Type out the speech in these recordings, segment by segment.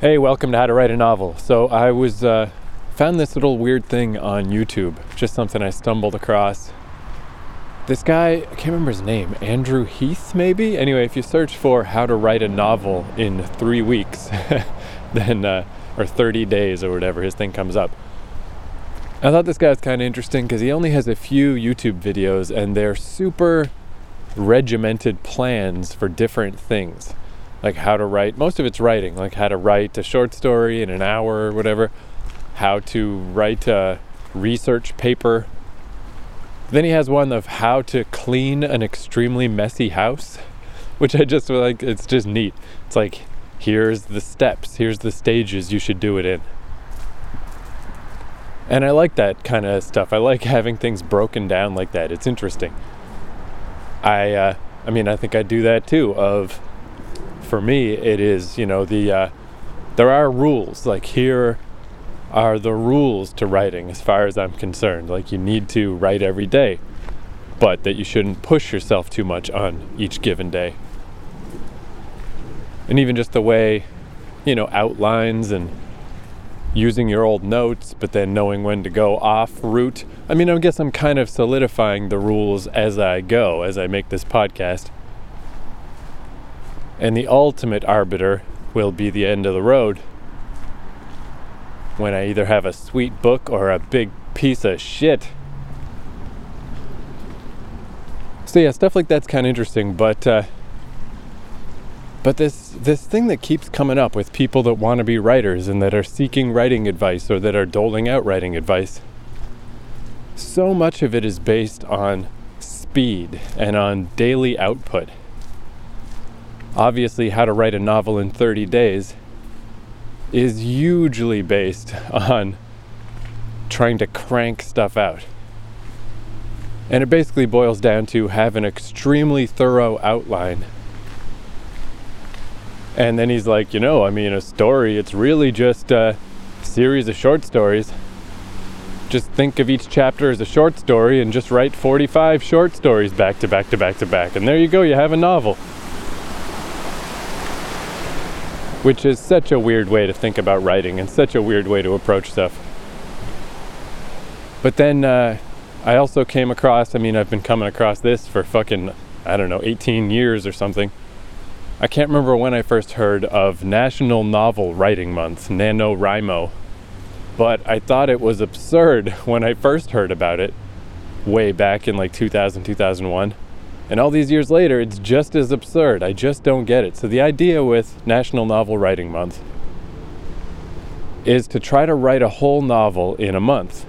Hey, welcome to How to Write a Novel. So I was uh, found this little weird thing on YouTube, just something I stumbled across. This guy, I can't remember his name, Andrew Heath, maybe. Anyway, if you search for how to write a novel in three weeks, then uh, or 30 days or whatever, his thing comes up. I thought this guy was kind of interesting because he only has a few YouTube videos and they're super regimented plans for different things like how to write most of it's writing like how to write a short story in an hour or whatever how to write a research paper. Then he has one of how to clean an extremely messy house which i just like it's just neat. It's like here's the steps here's the stages you should do it in. And i like that kind of stuff. I like having things broken down like that. It's interesting. I uh, i mean i think i do that too of for me, it is, you know, the uh, there are rules. Like here are the rules to writing, as far as I'm concerned. Like you need to write every day, but that you shouldn't push yourself too much on each given day. And even just the way, you know, outlines and using your old notes, but then knowing when to go off route. I mean, I guess I'm kind of solidifying the rules as I go, as I make this podcast. And the ultimate arbiter will be the end of the road when I either have a sweet book or a big piece of shit. So yeah, stuff like that's kind of interesting, but uh, but this this thing that keeps coming up with people that want to be writers and that are seeking writing advice or that are doling out writing advice. So much of it is based on speed and on daily output obviously how to write a novel in 30 days is hugely based on trying to crank stuff out. And it basically boils down to have an extremely thorough outline. And then he's like, you know, I mean, a story, it's really just a series of short stories. Just think of each chapter as a short story and just write 45 short stories back to back to back to back. And there you go, you have a novel which is such a weird way to think about writing and such a weird way to approach stuff. But then uh, I also came across, I mean, I've been coming across this for fucking, I don't know, 18 years or something. I can't remember when I first heard of National Novel Writing Month, NaNoWriMo, but I thought it was absurd when I first heard about it way back in like 2000, 2001. And all these years later, it's just as absurd. I just don't get it. So, the idea with National Novel Writing Month is to try to write a whole novel in a month.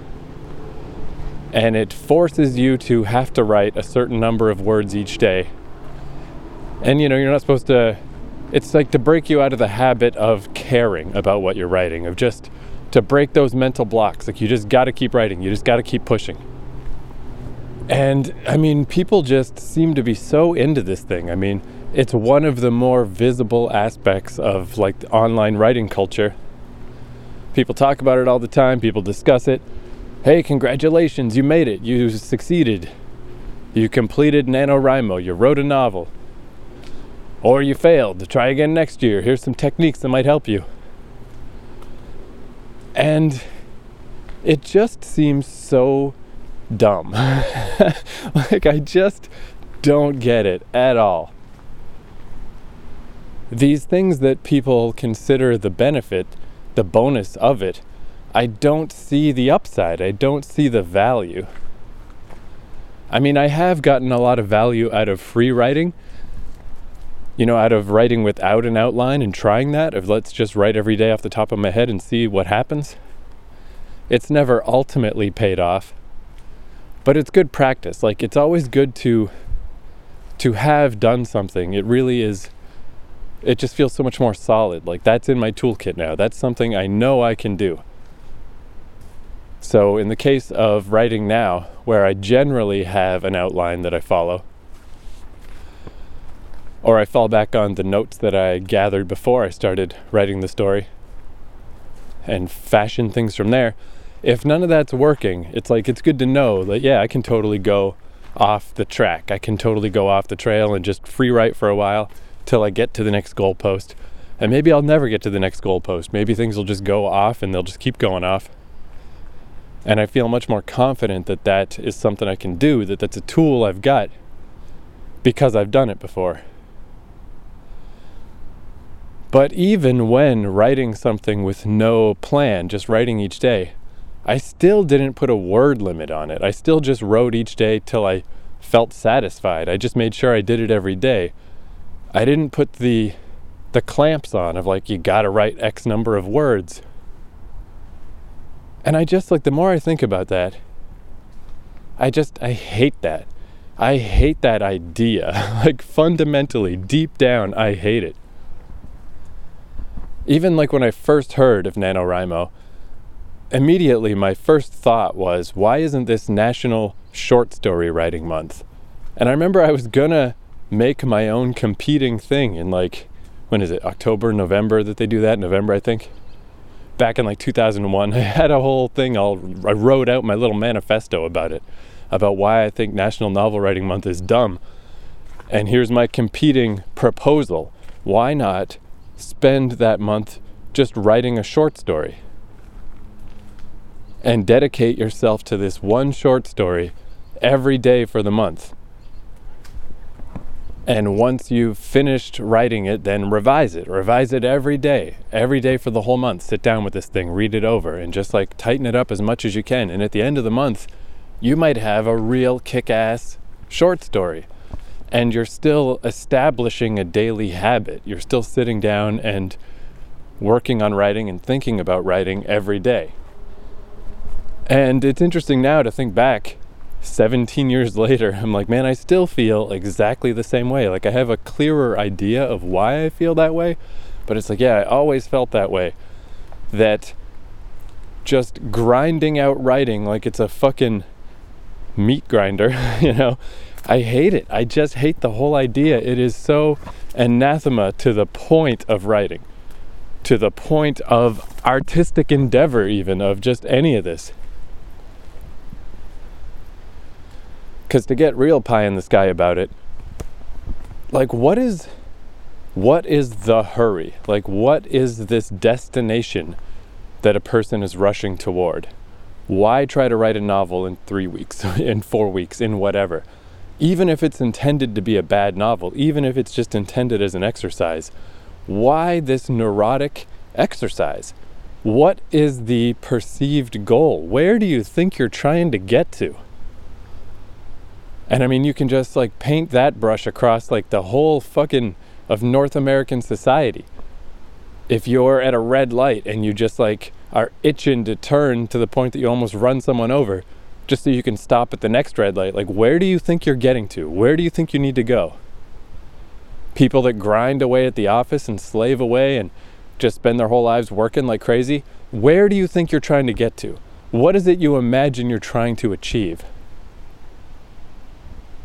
And it forces you to have to write a certain number of words each day. And you know, you're not supposed to, it's like to break you out of the habit of caring about what you're writing, of just to break those mental blocks. Like, you just got to keep writing, you just got to keep pushing. And I mean, people just seem to be so into this thing. I mean, it's one of the more visible aspects of like online writing culture. People talk about it all the time, people discuss it. Hey, congratulations, you made it, you succeeded. You completed NaNoWriMo, you wrote a novel. Or you failed, try again next year. Here's some techniques that might help you. And it just seems so dumb. like, I just don't get it at all. These things that people consider the benefit, the bonus of it, I don't see the upside. I don't see the value. I mean, I have gotten a lot of value out of free writing, you know, out of writing without an outline and trying that, of let's just write every day off the top of my head and see what happens. It's never ultimately paid off but it's good practice. Like it's always good to to have done something. It really is it just feels so much more solid. Like that's in my toolkit now. That's something i know i can do. So in the case of writing now where i generally have an outline that i follow or i fall back on the notes that i gathered before i started writing the story and fashion things from there if none of that's working, it's like it's good to know that yeah, I can totally go off the track. I can totally go off the trail and just free write for a while till I get to the next goalpost And maybe I'll never get to the next goalpost. Maybe things will just go off and they'll just keep going off. And I feel much more confident that that is something I can do, that that's a tool I've got because I've done it before. But even when writing something with no plan, just writing each day, I still didn't put a word limit on it. I still just wrote each day till I felt satisfied. I just made sure I did it every day. I didn't put the the clamps on of like you got to write x number of words. And I just like the more I think about that, I just I hate that. I hate that idea. like fundamentally, deep down, I hate it even like when I first heard of NaNoWriMo, immediately my first thought was, why isn't this National Short Story Writing Month? And I remember I was gonna make my own competing thing in like, when is it, October, November that they do that? November, I think. Back in like 2001, I had a whole thing, all, I wrote out my little manifesto about it, about why I think National Novel Writing Month is dumb. And here's my competing proposal. Why not spend that month just writing a short story and dedicate yourself to this one short story every day for the month. And once you've finished writing it, then revise it. Revise it every day, every day for the whole month. Sit down with this thing, read it over, and just like tighten it up as much as you can. And at the end of the month, you might have a real kick ass short story and you're still establishing a daily habit. You're still sitting down and working on writing and thinking about writing every day. And it's interesting now to think back 17 years later. I'm like, man, I still feel exactly the same way. Like, I have a clearer idea of why I feel that way, but it's like, yeah, I always felt that way. That just grinding out writing like it's a fucking meat grinder, you know, I hate it. I just hate the whole idea. It is so anathema to the point of writing, to the point of artistic endeavor, even of just any of this. Because to get real pie in the sky about it, like what is what is the hurry? Like what is this destination that a person is rushing toward? Why try to write a novel in 3 weeks, in 4 weeks, in whatever? even if it's intended to be a bad novel, even if it's just intended as an exercise, why this neurotic exercise? What is the perceived goal? Where do you think you're trying to get to? And I mean, you can just like paint that brush across like the whole fucking of North American society. If you're at a red light and you just like are itching to turn to the point that you almost run someone over, just so you can stop at the next red light. Like, where do you think you're getting to? Where do you think you need to go? People that grind away at the office and slave away and just spend their whole lives working like crazy, where do you think you're trying to get to? What is it you imagine you're trying to achieve?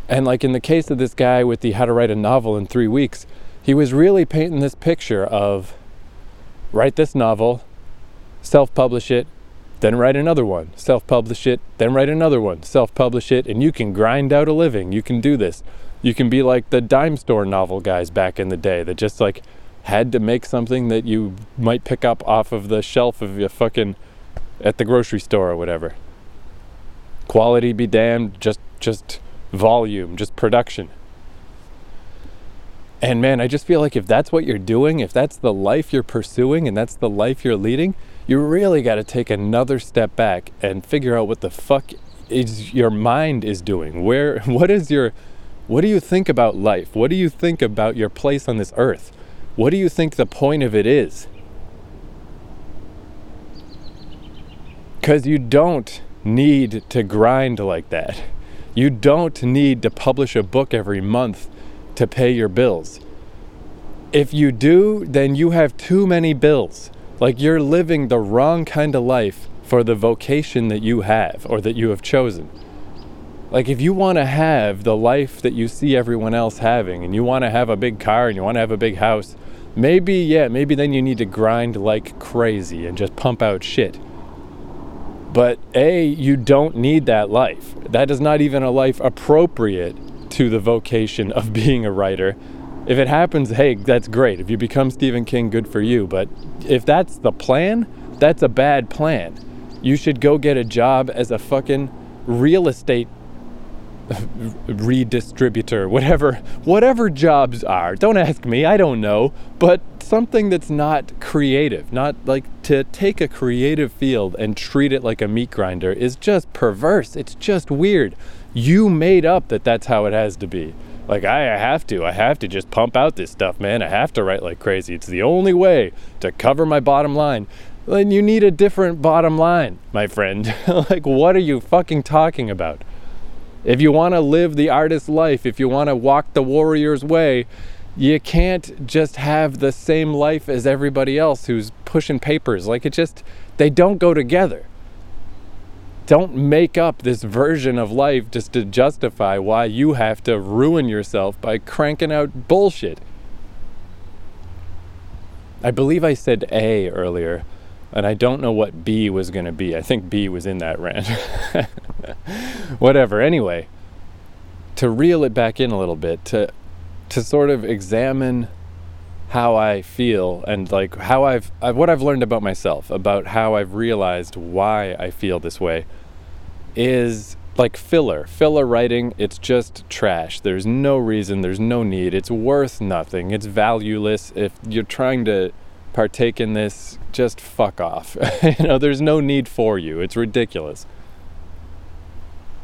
And like in the case of this guy with the how to write a novel in three weeks, he was really painting this picture of write this novel, self publish it, then write another one, self publish it, then write another one, self publish it, and you can grind out a living. You can do this. You can be like the dime store novel guys back in the day that just like had to make something that you might pick up off of the shelf of your fucking at the grocery store or whatever. Quality be damned, just just volume, just production. And man, I just feel like if that's what you're doing, if that's the life you're pursuing and that's the life you're leading, you really got to take another step back and figure out what the fuck is your mind is doing. Where what is your what do you think about life? What do you think about your place on this earth? What do you think the point of it is? Cuz you don't need to grind like that. You don't need to publish a book every month to pay your bills. If you do, then you have too many bills. Like you're living the wrong kind of life for the vocation that you have or that you have chosen. Like if you want to have the life that you see everyone else having and you want to have a big car and you want to have a big house, maybe yeah, maybe then you need to grind like crazy and just pump out shit. But A, you don't need that life. That is not even a life appropriate to the vocation of being a writer. If it happens, hey, that's great. If you become Stephen King, good for you. But if that's the plan, that's a bad plan. You should go get a job as a fucking real estate redistributor, whatever whatever jobs are. Don't ask me, I don't know, but something that's not creative, not like to take a creative field and treat it like a meat grinder is just perverse. It's just weird. You made up that that's how it has to be. Like I have to, I have to just pump out this stuff, man. I have to write like crazy. It's the only way to cover my bottom line. Then you need a different bottom line, my friend. like what are you fucking talking about? If you want to live the artist's life, if you want to walk the warrior's way, you can't just have the same life as everybody else who's pushing papers. Like it just, they don't go together. Don't make up this version of life just to justify why you have to ruin yourself by cranking out bullshit. I believe I said A earlier, and I don't know what B was going to be. I think B was in that rant. Whatever. Anyway, to reel it back in a little bit, to to sort of examine how I feel and like how I've, I've what I've learned about myself, about how I've realized why I feel this way is like filler. Filler writing, it's just trash. There's no reason, there's no need. It's worth nothing. It's valueless. If you're trying to partake in this, just fuck off. you know, there's no need for you. It's ridiculous.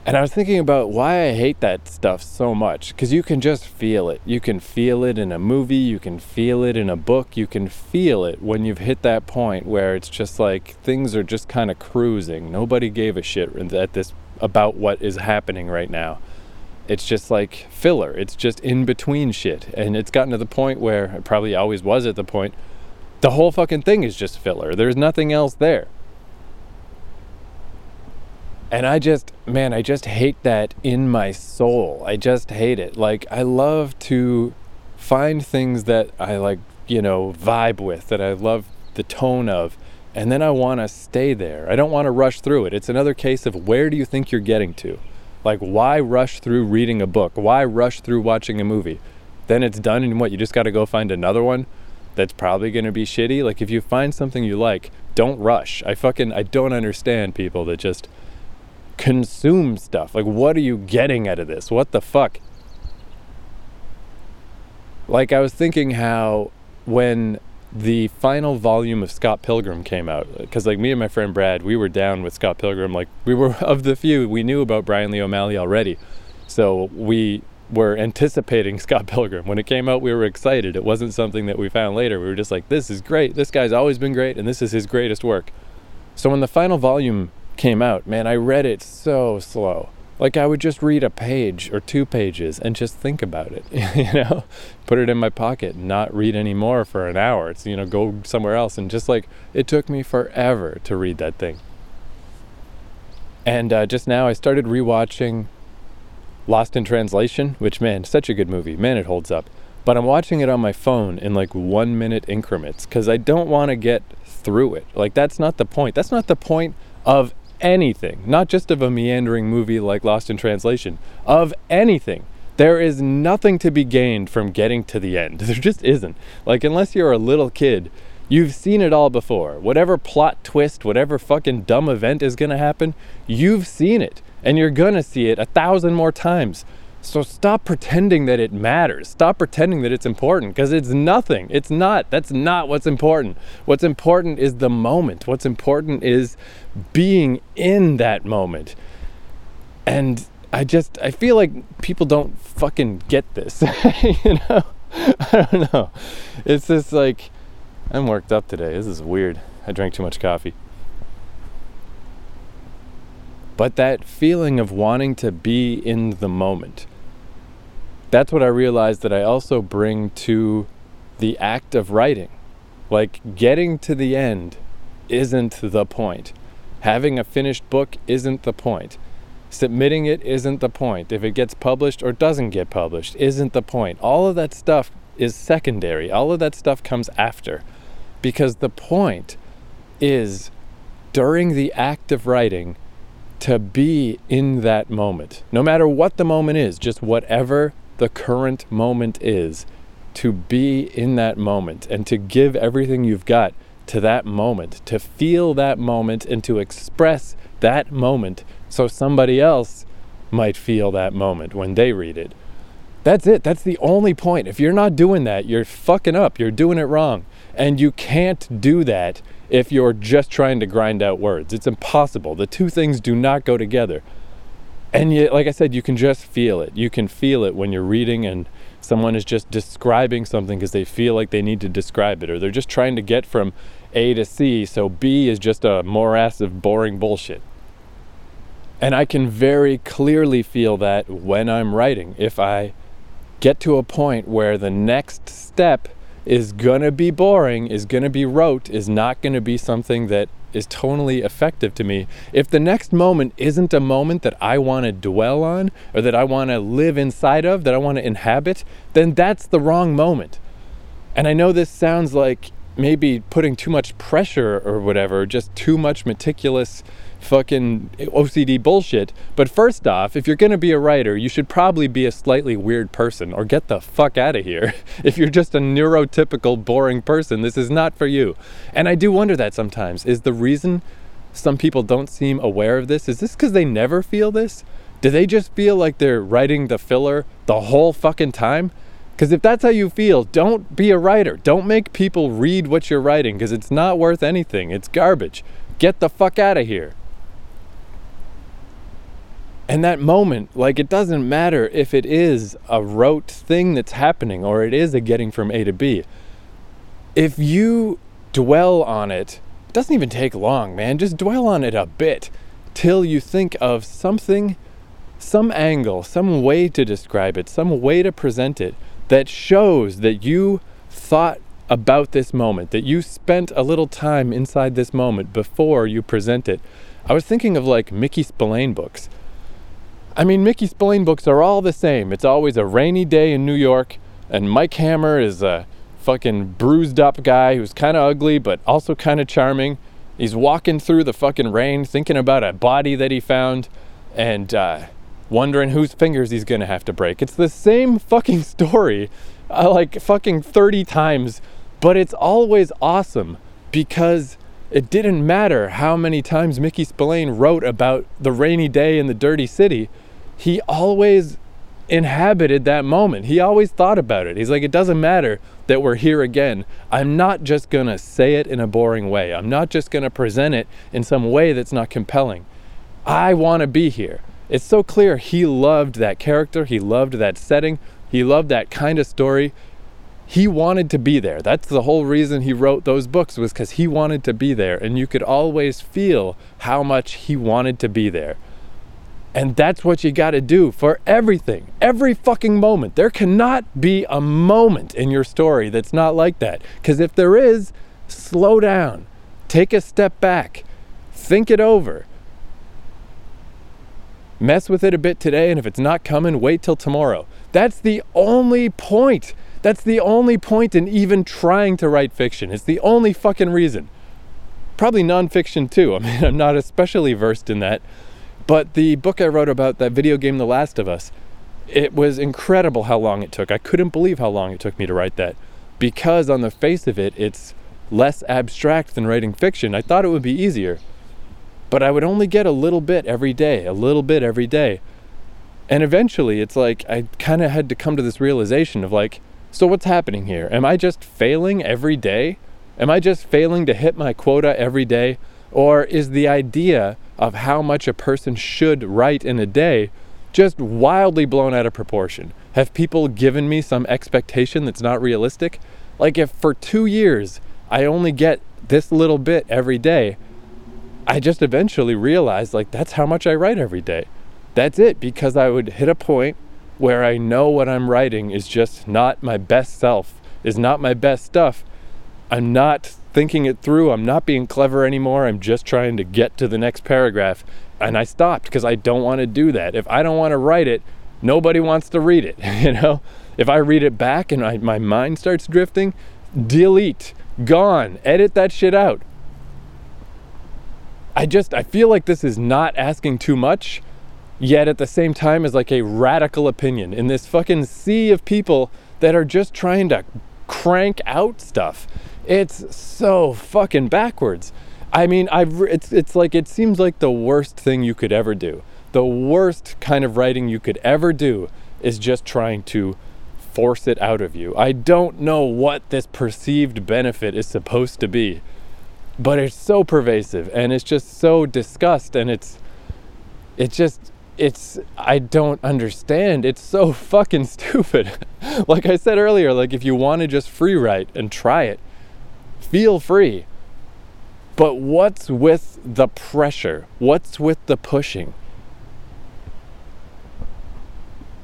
And I was thinking about why I hate that stuff so much because you can just feel it. You can feel it in a movie, you can feel it in a book, you can feel it when you've hit that point where it's just like things are just kind of cruising. Nobody gave a shit at this about what is happening right now. It's just like filler. It's just in between shit. And it's gotten to the point where it probably always was at the point the whole fucking thing is just filler. There's nothing else there. And I just, man, I just hate that in my soul. I just hate it. Like, I love to find things that I like, you know, vibe with, that I love the tone of, and then I want to stay there. I don't want to rush through it. It's another case of where do you think you're getting to? Like, why rush through reading a book? Why rush through watching a movie? Then it's done, and what? You just got to go find another one that's probably going to be shitty. Like, if you find something you like, don't rush. I fucking, I don't understand people that just consume stuff. Like, what are you getting out of this? What the fuck? Like, I was thinking how when the final volume of Scott Pilgrim came out, because like me and my friend Brad, we were down with Scott Pilgrim. Like, we were of the few, we knew about Brian Lee O'Malley already. So we were anticipating Scott Pilgrim. When it came out, we were excited. It wasn't something that we found later. We were just like, this is great. This guy's always been great, and this is his greatest work. So when the final volume came out, man, I read it so slow. Like I would just read a page or two pages and just think about it, you know, put it in my pocket, and not read anymore for an hour. It's, you know, go somewhere else. And just like it took me forever to read that thing. And uh, just now I started rewatching Lost in Translation, which, man, such a good movie. Man, it holds up. But I'm watching it on my phone in like one minute increments because I don't want to get through it. Like, that's not the point. That's not the point of anything, not just of a meandering movie like Lost in Translation, of anything. There is nothing to be gained from getting to the end. There just isn't. Like, unless you're a little kid, you've seen it all before. Whatever plot twist, whatever fucking dumb event is gonna happen, you've seen it. And you're gonna see it a thousand more times. So stop pretending that it matters. Stop pretending that it's important because it's nothing. It's not. That's not what's important. What's important is the moment. What's important is being in that moment. And I just I feel like people don't fucking get this. you know? I don't know. It's just like I'm worked up today. This is weird. I drank too much coffee. But that feeling of wanting to be in the moment that's what I realized that I also bring to the act of writing. Like getting to the end isn't the point. Having a finished book isn't the point. Submitting it isn't the point. If it gets published or doesn't get published isn't the point. All of that stuff is secondary. All of that stuff comes after. Because the point is during the act of writing to be in that moment. No matter what the moment is, just whatever the current moment is, to be in that moment and to give everything you've got to that moment, to feel that moment and to express that moment so somebody else might feel that moment when they read it. That's it. That's the only point. If you're not doing that, you're fucking up. You're doing it wrong. And you can't do that if you're just trying to grind out words. It's impossible. The two things do not go together. And yet, like I said, you can just feel it. You can feel it when you're reading and someone is just describing something because they feel like they need to describe it, or they're just trying to get from A to C, so B is just a morass of boring bullshit. And I can very clearly feel that when I'm writing. If I get to a point where the next step is gonna be boring, is gonna be rote, is not gonna be something that is totally effective to me. If the next moment isn't a moment that I wanna dwell on or that I wanna live inside of, that I wanna inhabit, then that's the wrong moment. And I know this sounds like maybe putting too much pressure or whatever, just too much meticulous fucking OCD bullshit. But first off, if you're going to be a writer, you should probably be a slightly weird person or get the fuck out of here. if you're just a neurotypical, boring person, this is not for you. And I do wonder that sometimes. Is the reason some people don't seem aware of this, is this because they never feel this? Do they just feel like they're writing the filler the whole fucking time? Because if that's how you feel, don't be a writer. Don't make people read what you're writing because it's not worth anything. It's garbage. Get the fuck out of here. And that moment, like it doesn't matter if it is a rote thing that's happening or it is a getting from A to B. If you dwell on it, it doesn't even take long, man. Just dwell on it a bit till you think of something, some angle, some way to describe it, some way to present it that shows that you thought about this moment, that you spent a little time inside this moment before you present it. I was thinking of like Mickey Spillane books I mean, Mickey Spillane books are all the same. It's always a rainy day in New York, and Mike Hammer is a fucking bruised up guy who's kind of ugly but also kind of charming. He's walking through the fucking rain thinking about a body that he found and uh, wondering whose fingers he's gonna have to break. It's the same fucking story, uh, like fucking 30 times, but it's always awesome because it didn't matter how many times Mickey Spillane wrote about the rainy day in the dirty city he always inhabited that moment. He always thought about it. He's like, it doesn't matter that we're here again. I'm not just going to say it in a boring way. I'm not just going to present it in some way that's not compelling. I want to be here. It's so clear he loved that character. He loved that setting. He loved that kind of story. He wanted to be there. That's the whole reason he wrote those books was because he wanted to be there. And you could always feel how much he wanted to be there. And that's what you got to do for everything, every fucking moment. There cannot be a moment in your story that's not like that. Because if there is, slow down, take a step back, think it over. Mess with it a bit today, and if it's not coming, wait till tomorrow. That's the only point. That's the only point in even trying to write fiction. It's the only fucking reason. Probably nonfiction too. I mean, I'm not especially versed in that but the book I wrote about that video game, The Last of Us, it was incredible how long it took. I couldn't believe how long it took me to write that because, on the face of it, it's less abstract than writing fiction. I thought it would be easier, but I would only get a little bit every day, a little bit every day. And eventually, it's like I kind of had to come to this realization of like, so what's happening here? Am I just failing every day? Am I just failing to hit my quota every day? Or is the idea of how much a person should write in a day just wildly blown out of proportion? Have people given me some expectation that's not realistic? Like, if for two years I only get this little bit every day, I just eventually realized, like, that's how much I write every day. That's it, because I would hit a point where I know what I'm writing is just not my best self, is not my best stuff. I'm not thinking it through. I'm not being clever anymore. I'm just trying to get to the next paragraph. And I stopped because I don't want to do that. If I don't want to write it, nobody wants to read it. You know, if I read it back and I, my mind starts drifting, delete, gone, edit that shit out. I just, I feel like this is not asking too much, yet at the same time is like a radical opinion in this fucking sea of people that are just trying to crank out stuff. It's so fucking backwards. I mean, I've it's it's like it seems like the worst thing you could ever do. The worst kind of writing you could ever do is just trying to force it out of you. I don't know what this perceived benefit is supposed to be, but it's so pervasive and it's just so disgust and it's it just it's I don't understand. It's so fucking stupid. like I said earlier, like if you want to just free write and try it, feel free. But what's with the pressure? What's with the pushing?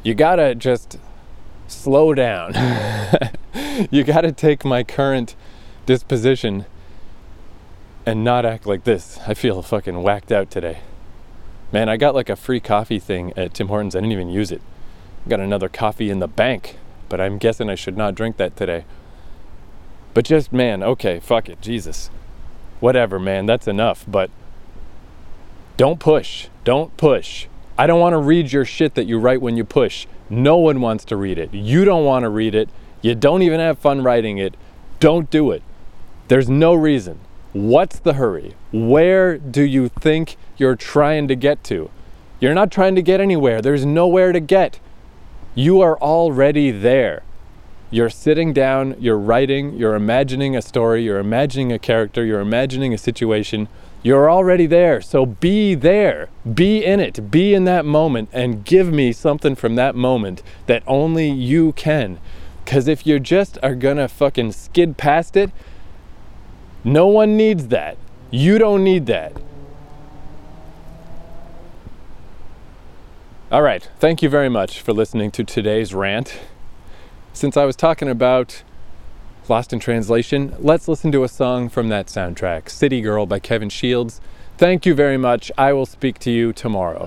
You gotta just slow down. you gotta take my current disposition and not act like this. I feel fucking whacked out today. Man, I got like a free coffee thing at Tim Hortons. I didn't even use it. Got another coffee in the bank, but I'm guessing I should not drink that today. But just, man, okay, fuck it, Jesus. Whatever, man, that's enough. But don't push. Don't push. I don't want to read your shit that you write when you push. No one wants to read it. You don't want to read it. You don't even have fun writing it. Don't do it. There's no reason. What's the hurry? Where do you think you're trying to get to? You're not trying to get anywhere. There's nowhere to get. You are already there. You're sitting down, you're writing, you're imagining a story, you're imagining a character, you're imagining a situation. You're already there. So be there. Be in it. Be in that moment and give me something from that moment that only you can. Because if you just are gonna fucking skid past it, no one needs that. You don't need that. All right. Thank you very much for listening to today's rant. Since I was talking about Lost in Translation, let's listen to a song from that soundtrack City Girl by Kevin Shields. Thank you very much. I will speak to you tomorrow.